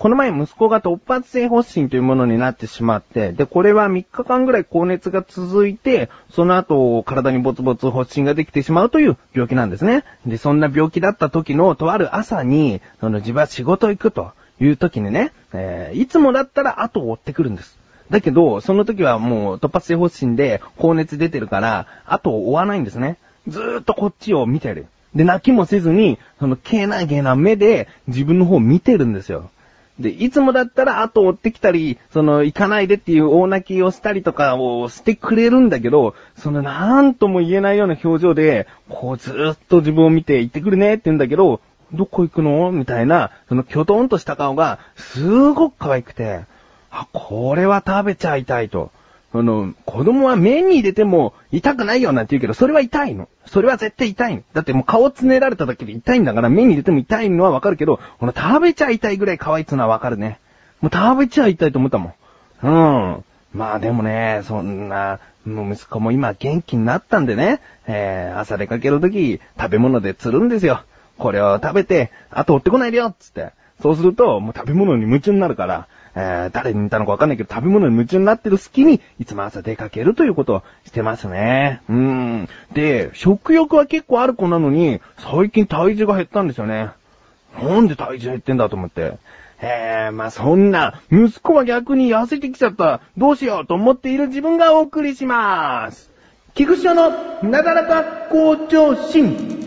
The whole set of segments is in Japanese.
この前息子が突発性発疹というものになってしまって、で、これは3日間ぐらい高熱が続いて、その後、体にボツボツ発疹ができてしまうという病気なんですね。で、そんな病気だった時のとある朝に、その自分は仕事行くという時にね、えーいつもだったら後を追ってくるんです。だけど、その時はもう突発性発疹で高熱出てるから、後を追わないんですね。ずーっとこっちを見てる。で、泣きもせずに、その、けなげな目で自分の方を見てるんですよ。で、いつもだったら後を追ってきたり、その、行かないでっていう大泣きをしたりとかをしてくれるんだけど、その、なんとも言えないような表情で、こうずっと自分を見て行ってくるねって言うんだけど、どこ行くの？みたいな、その、きょとんとした顔が、すごく可愛くて、あ、これは食べちゃいたいと。あの、子供は目に入れても痛くないよなんて言うけど、それは痛いの。それは絶対痛いの。だってもう顔つねられただけで痛いんだから、目に入れても痛いのはわかるけど、この食べちゃいたいぐらい可愛いってのはわかるね。もう食べちゃいたいと思ったもん。うん。まあでもね、そんな、もう息子も今元気になったんでね、えー、朝出かけるとき、食べ物で釣るんですよ。これを食べて、あと追ってこないでよっつって。そうすると、もう食べ物に夢中になるから、えー、誰に似たのかわかんないけど、食べ物に夢中になってる隙に、いつも朝出かけるということをしてますね。うん。で、食欲は結構ある子なのに、最近体重が減ったんですよね。なんで体重減ってんだと思って。えー、まあそんな、息子は逆に痩せてきちゃった、どうしようと思っている自分がお送りします。菊池のなだらか向上心。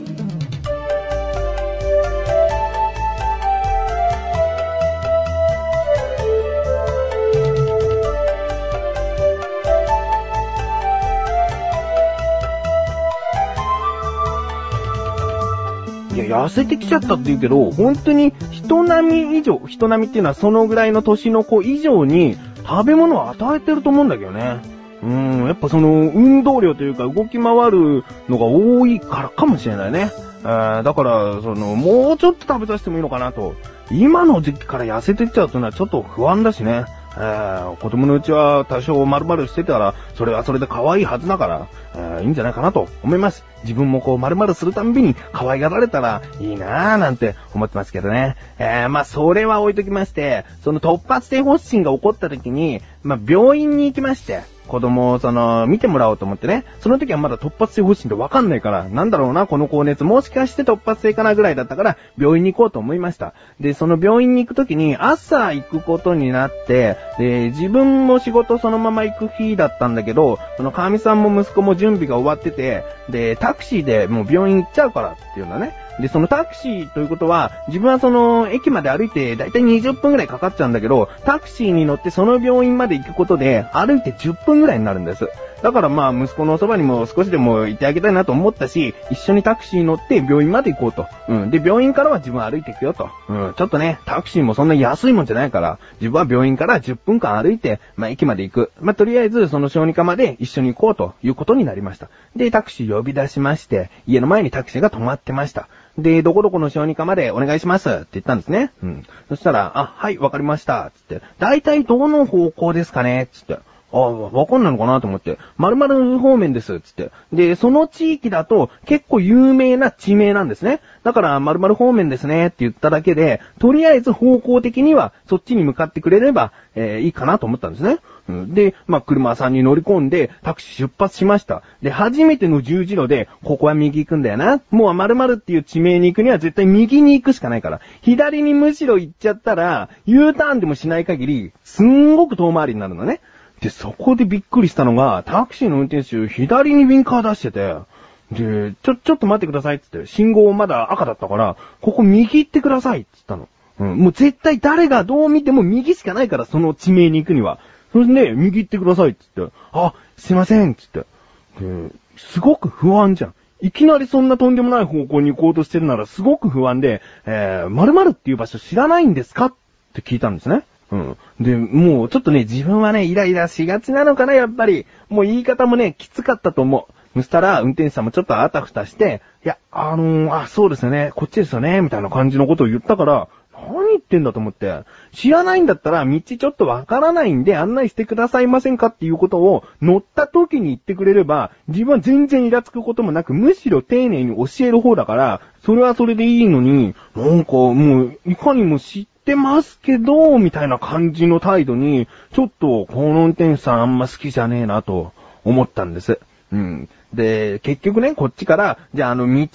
痩せてきちゃったって言うけど、本当に人並み以上、人並みっていうのはそのぐらいの年の子以上に食べ物を与えてると思うんだけどね。うん、やっぱその運動量というか動き回るのが多いからかもしれないね。えーだから、その、もうちょっと食べさせてもいいのかなと。今の時期から痩せてっちゃうというのはちょっと不安だしね。えー子供のうちは多少丸々してたら、それはそれで可愛いはずだから、えーいいんじゃないかなと思います。自分もこう丸々するたんびに可愛がられたらいいなぁなんて思ってますけどね。えーまあそれは置いときまして、その突発性発疹が起こった時に、まあ病院に行きまして、子供をその、見てもらおうと思ってね。その時はまだ突発性発疹ってわかんないから、なんだろうな、この高熱。もしかして突発性かなぐらいだったから、病院に行こうと思いました。で、その病院に行く時に、朝行くことになって、で、自分も仕事そのまま行く日だったんだけど、その神さんも息子も準備が終わってて、で、タクシーでもう病院行っちゃうからっていうのね。で、そのタクシーということは、自分はその駅まで歩いてだいたい20分くらいかかっちゃうんだけど、タクシーに乗ってその病院まで行くことで歩いて10分くらいになるんです。だからまあ息子のそばにも少しでもいてあげたいなと思ったし、一緒にタクシー乗って病院まで行こうと。うん。で、病院からは自分歩いていくよと。うん。ちょっとね、タクシーもそんな安いもんじゃないから、自分は病院から10分間歩いて、まあ駅まで行く。まあとりあえずその小児科まで一緒に行こうということになりました。で、タクシー呼び出しまして、家の前にタクシーが止まってました。で、どこどこの小児科までお願いしますって言ったんですね。うん。そしたら、あ、はい、わかりました。つって、大体どの方向ですかねつって。ああ、わかんないのかなと思って、〇〇方面です、つって。で、その地域だと結構有名な地名なんですね。だから、〇〇方面ですねって言っただけで、とりあえず方向的にはそっちに向かってくれれば、えーいいかなと思ったんですね。で、まあ、車さんに乗り込んで、タクシー出発しました。で、初めての十字路で、ここは右行くんだよな。もう〇〇っていう地名に行くには絶対右に行くしかないから。左にむしろ行っちゃったら、U ターンでもしない限り、すんごく遠回りになるのね。で、そこでびっくりしたのが、タクシーの運転手、左にウィンカー出してて、で、ちょ、ちょっと待ってくださいってって、信号まだ赤だったから、ここ右行ってくださいって言ったの。うん、もう絶対誰がどう見ても右しかないから、その地名に行くには。それでね、右行ってくださいって言って、あ、すいませんって言って。で、すごく不安じゃん。いきなりそんなとんでもない方向に行こうとしてるならすごく不安で、えー、〇〇っていう場所知らないんですかって聞いたんですね。うん。で、もうちょっとね、自分はね、イライラしがちなのかな、やっぱり。もう言い方もね、きつかったと思う。そしたら、運転手さんもちょっとあたふたして、いや、あのー、あ、そうですよね、こっちですよね、みたいな感じのことを言ったから、何言ってんだと思って。知らないんだったら、道ちょっとわからないんで案内してくださいませんかっていうことを乗った時に言ってくれれば、自分は全然イラつくこともなく、むしろ丁寧に教える方だから、それはそれでいいのに、なんかもう、いかにも知っってますけど、みたいな感じの態度に、ちょっと、この運転手さんあんま好きじゃねえなと思ったんです。うん。で、結局ね、こっちから、じゃあ、あの、道、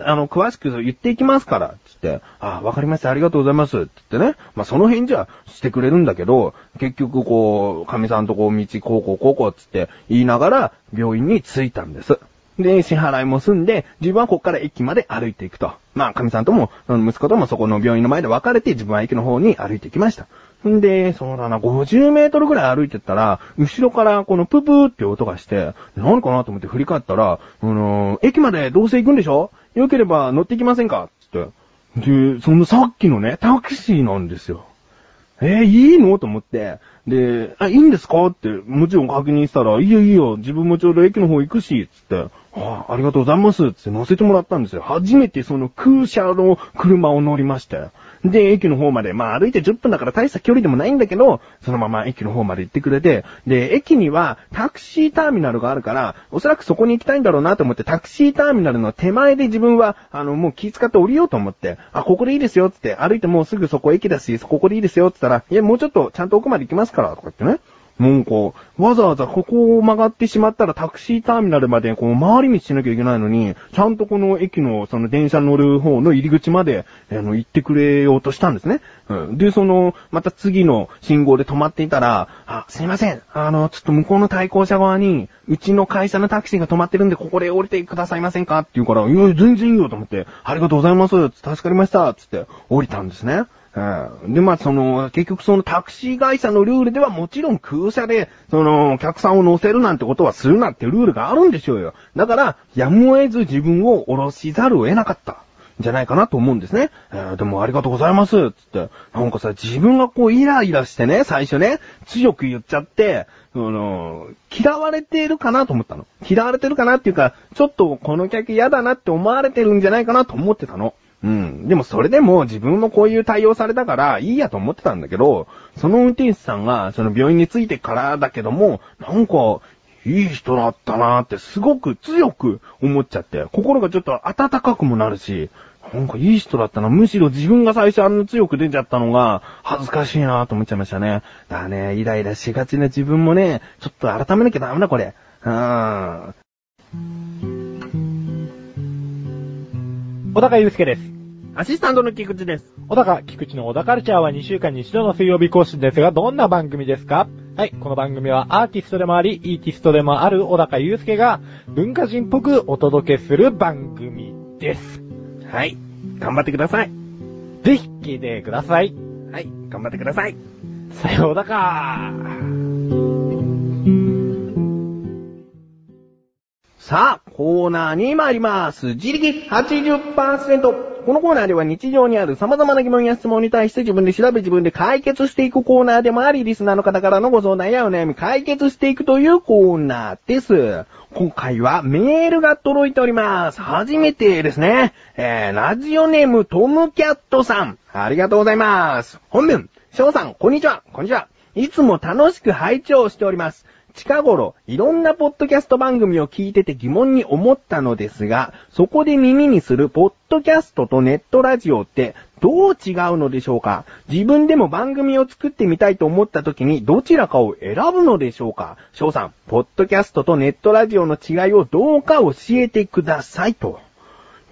あの、詳しく言っていきますから、つって、あ、わかりました、ありがとうございます、つってね。まあ、その返事はしてくれるんだけど、結局、こう、神さんとこう、道、こうこうこうこう、つって言いながら、病院に着いたんです。で、支払いも済んで、自分はここから駅まで歩いていくと。まあ、神さんとも、息子ともそこの病院の前で別れて、自分は駅の方に歩いてきました。んで、そうだな、50メートルぐらい歩いてったら、後ろからこのププーって音がして、何かなと思って振り返ったら、あのー、駅までどうせ行くんでしょ？よければ乗っていきませんか？つって。で、そのさっきのね、タクシーなんですよ。えー、いいの？と思って。で、あ、いいんですか？って、もちろん確認したら、いいよいいよ、自分もちょうど駅の方行くし、つって、あありがとうございます、つって乗せてもらったんですよ。初めてその空車の車を乗りましたよ。で、駅の方まで、まあ歩いて10分だから大した距離でもないんだけど、そのまま駅の方まで行ってくれて、で、駅にはタクシーターミナルがあるから、おそらくそこに行きたいんだろうなと思って、タクシーターミナルの手前で自分は、あの、もう気遣って降りようと思って、あ、ここでいいですよっ、つって、歩いてもうすぐそこ駅だし、ここでいいですよ、つったら、いや、もうちょっとちゃんと奥まで行きますから、とか言ってね。もうこう、わざわざここを曲がってしまったらタクシーターミナルまでこう回り道しなきゃいけないのに、ちゃんとこの駅のその電車乗る方の入り口まで、あの、行ってくれようとしたんですね。うん。で、その、また次の信号で止まっていたら、あ、すいません。あの、ちょっと向こうの対向車側に、うちの会社のタクシーが止まってるんで、ここで降りてくださいませんか？って言うから、いや、全然いいよと思って、ありがとうございます。助かりました。つって降りたんですね。うん。で、まあ、その、結局そのタクシー会社のルールではもちろん空車で、その、お客さんを乗せるなんてことはするなってルールがあるんでしょうよ。だから、やむを得ず自分を降ろしざるを得なかった。じゃないかなと思うんですね。えー、でもありがとうございます、つって。なんかさ、自分がこうイライラしてね、最初ね、強く言っちゃって、あの、嫌われてるかなと思ったの。嫌われてるかなっていうか、ちょっとこの客嫌だなって思われてるんじゃないかなと思ってたの。うん。でもそれでも自分もこういう対応されたからいいやと思ってたんだけど、その運転手さんがその病院に着いてからだけども、なんか、いい人だったなーってすごく強く思っちゃって、心がちょっと温かくもなるし、なんかいい人だったな。むしろ自分が最初あんな強く出ちゃったのが恥ずかしいなと思っちゃいましたね。だね、イライラしがちな自分もね、ちょっと改めなきゃダメだこれ。うーん。小高祐介です。アシスタントの菊池です。小高、菊池の小高カルチャーは2週間に一度の水曜日更新ですが、どんな番組ですか？はい、この番組はアーティストでもあり、イーティストでもある小高祐介が文化人っぽくお届けする番組です。はい、頑張ってください。ぜひ聞いてください。はい、頑張ってください。さようだかさあ、コーナーに参ります。自力80%。このコーナーでは日常にある様々な疑問や質問に対して自分で調べ自分で解決していくコーナーでもあり、リスナーの方からのご相談やお悩み解決していくというコーナーです。今回はメールが届いております。初めてですね。えー、ラジオネームトムキャットさん。ありがとうございます。本文、翔さん、こんにちは。こんにちは。いつも楽しく拝聴しております。近頃、いろんなポッドキャスト番組を聞いてて疑問に思ったのですが、そこで耳にするポッドキャストとネットラジオってどう違うのでしょうか？自分でも番組を作ってみたいと思った時にどちらかを選ぶのでしょうか？翔さん、ポッドキャストとネットラジオの違いをどうか教えてくださいと。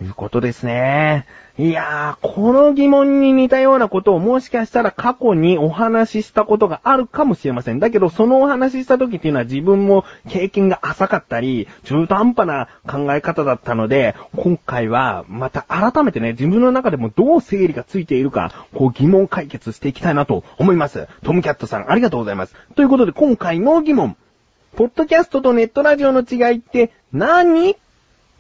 いうことですね。いやー、この疑問に似たようなことをもしかしたら過去にお話ししたことがあるかもしれません。だけど、そのお話しした時っていうのは自分も経験が浅かったり、中途半端な考え方だったので、今回はまた改めてね、自分の中でもどう整理がついているか、こう疑問解決していきたいなと思います。トムキャットさん、ありがとうございます。ということで、今回の疑問。ポッドキャストとネットラジオの違いって何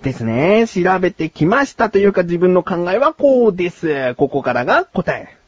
ですね。調べてきましたというか自分の考えはこうです。ここからが答え。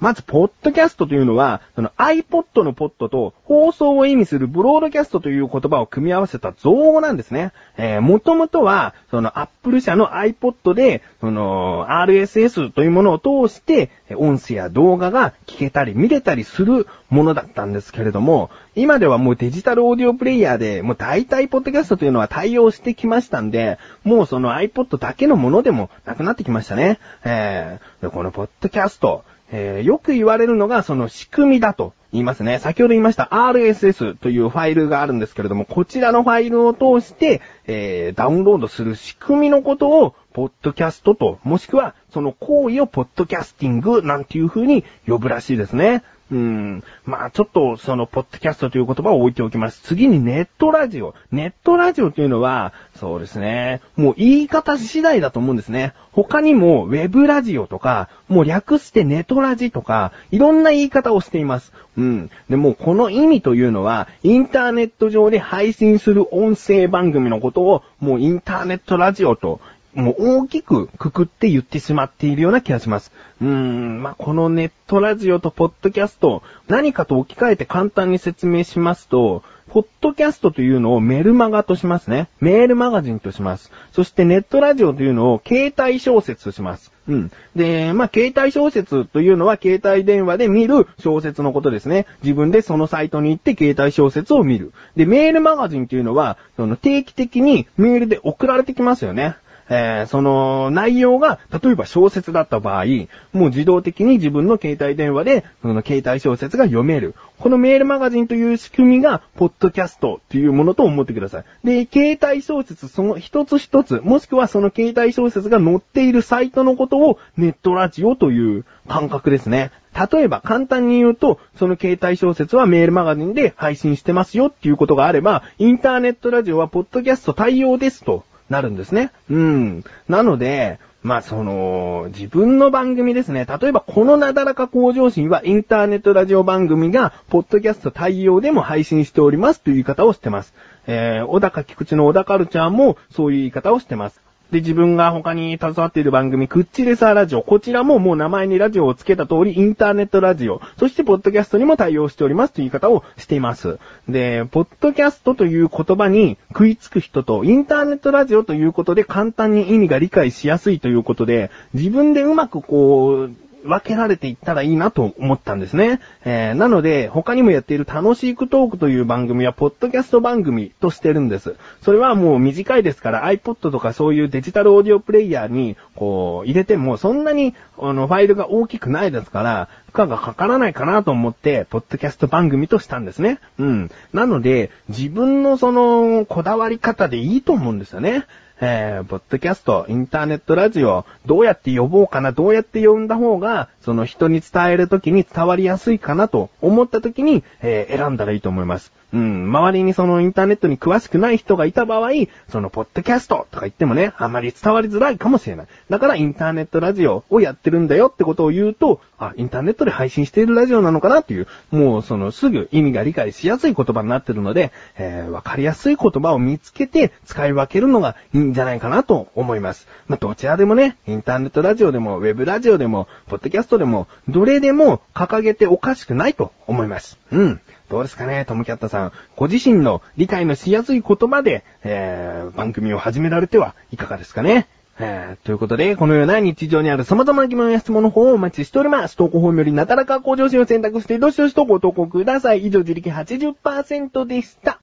まず、ポッドキャストというのは、その iPod のポッドと放送を意味するブロードキャストという言葉を組み合わせた造語なんですね。えー、もともとは、その Apple 社の iPod で、その RSS というものを通して、音声や動画が聞けたり見れたりするものだったんですけれども、今ではもうデジタルオーディオプレイヤーで、もう大体ポッドキャストというのは対応してきましたんで、もうその iPod だけのものでもなくなってきましたね。えー、このポッドキャスト、えーよく言われるのがその仕組みだと言いますね。先ほど言いました RSS というファイルがあるんですけれども、こちらのファイルを通して、えーダウンロードする仕組みのことを、ポッドキャストと、もしくは、その行為をポッドキャスティングなんていう風に呼ぶらしいですね。うん。まあちょっと、その、ポッドキャストという言葉を置いておきます。次にネットラジオ。ネットラジオというのは、そうですね。もう言い方次第だと思うんですね。他にも、ウェブラジオとか、もう略してネトラジとか、いろんな言い方をしています。うん。で、もこの意味というのは、インターネット上で配信する音声番組のことを、もうインターネットラジオと、もう大きくくくって言ってしまっているような気がします。うーん、まあ、このネットラジオとポッドキャスト、何かと置き換えて簡単に説明しますと、ポッドキャストというのをメルマガとしますね。メールマガジンとします。そしてネットラジオというのを携帯小説とします。うん。で、まあ、携帯小説というのは携帯電話で見る小説のことですね。自分でそのサイトに行って携帯小説を見る。で、メールマガジンというのは、その定期的にメールで送られてきますよね。えーその内容が、例えば小説だった場合、もう自動的に自分の携帯電話で、その携帯小説が読める。このメールマガジンという仕組みが、ポッドキャストというものと思ってください。で、携帯小説その一つ一つ、もしくはその携帯小説が載っているサイトのことを、ネットラジオという感覚ですね。例えば簡単に言うと、その携帯小説はメールマガジンで配信してますよっていうことがあれば、インターネットラジオはポッドキャスト対応ですと。なるんですね。うん。なので、まあ、その、自分の番組ですね。例えば、このなだらか向上心はインターネットラジオ番組が、ポッドキャスト対応でも配信しておりますという言い方をしてます。えー、小高菊池の小高ルチャーも、そういう言い方をしてます。で、自分が他に携わっている番組、クッチレサーラジオ。こちらももう名前にラジオをつけた通り、インターネットラジオ。そして、ポッドキャストにも対応しておりますという言い方をしています。で、ポッドキャストという言葉に食いつく人と、インターネットラジオということで簡単に意味が理解しやすいということで、自分でうまくこう、分けられていったらいいなと思ったんですね。えー、なので、他にもやっている楽しいクトークという番組は、ポッドキャスト番組としてるんです。それはもう短いですから、iPod とかそういうデジタルオーディオプレイヤーに、こう、入れても、そんなに、あの、ファイルが大きくないですから、負荷がかからないかなと思って、ポッドキャスト番組としたんですね。うん。なので、自分のその、こだわり方でいいと思うんですよね。えー、ポッドキャスト、インターネットラジオ、どうやって呼ぼうかな、どうやって呼んだ方が、その人に伝えるときに伝わりやすいかなと思ったときに、えー選んだらいいと思います。うん、周りにそのインターネットに詳しくない人がいた場合、そのポッドキャストとか言ってもね、あまり伝わりづらいかもしれない。だからインターネットラジオをやってるんだよってことを言うと、あ、インターネットで配信しているラジオなのかなっていう、もうそのすぐ意味が理解しやすい言葉になってるので、えーわかりやすい言葉を見つけて使い分けるのがいいんじゃないかなと思います。まあ、どちらでもね、インターネットラジオでも、ウェブラジオでも、ポッドキャストでも、どれでも掲げておかしくないと思います。うん。どうですかね、トムキャットさん。ご自身の理解のしやすい言葉で、えー、番組を始められてはいかがですかね。えーということで、このような日常にある様々な疑問や質問の方をお待ちしております。投稿法よりなだらか向上心を選択して、どしどしとご投稿ください。以上、自力80%でした。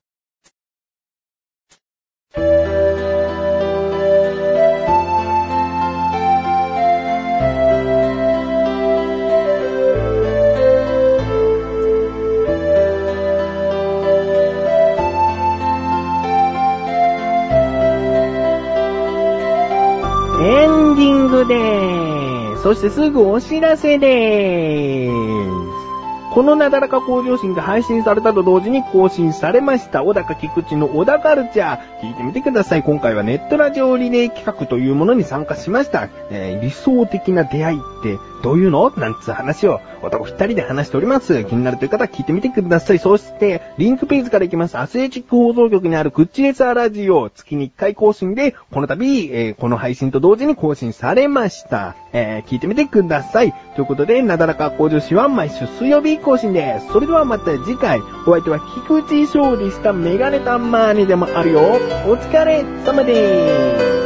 グでーす。そしてすぐお知らせでーす。このなだらか向上心が配信されたと同時に更新されました。小高菊池の小高カルチャー。聞いてみてください。今回はネットラジオリレー企画というものに参加しました。えー理想的な出会いってどういうの？なんつう話を男二人で話しております。気になるという方は聞いてみてください。そして、リンクページから行きます。アスレチック放送局にあるクッチレサーラジオ。月に1回更新で、この度、えーこの配信と同時に更新されました。えー聞いてみてください。ということで、なだらか向上心は毎週水曜日更新です。それではまた次回、お相手は菊池勝利したメガネタマーにでもあるよ。お疲れ様です。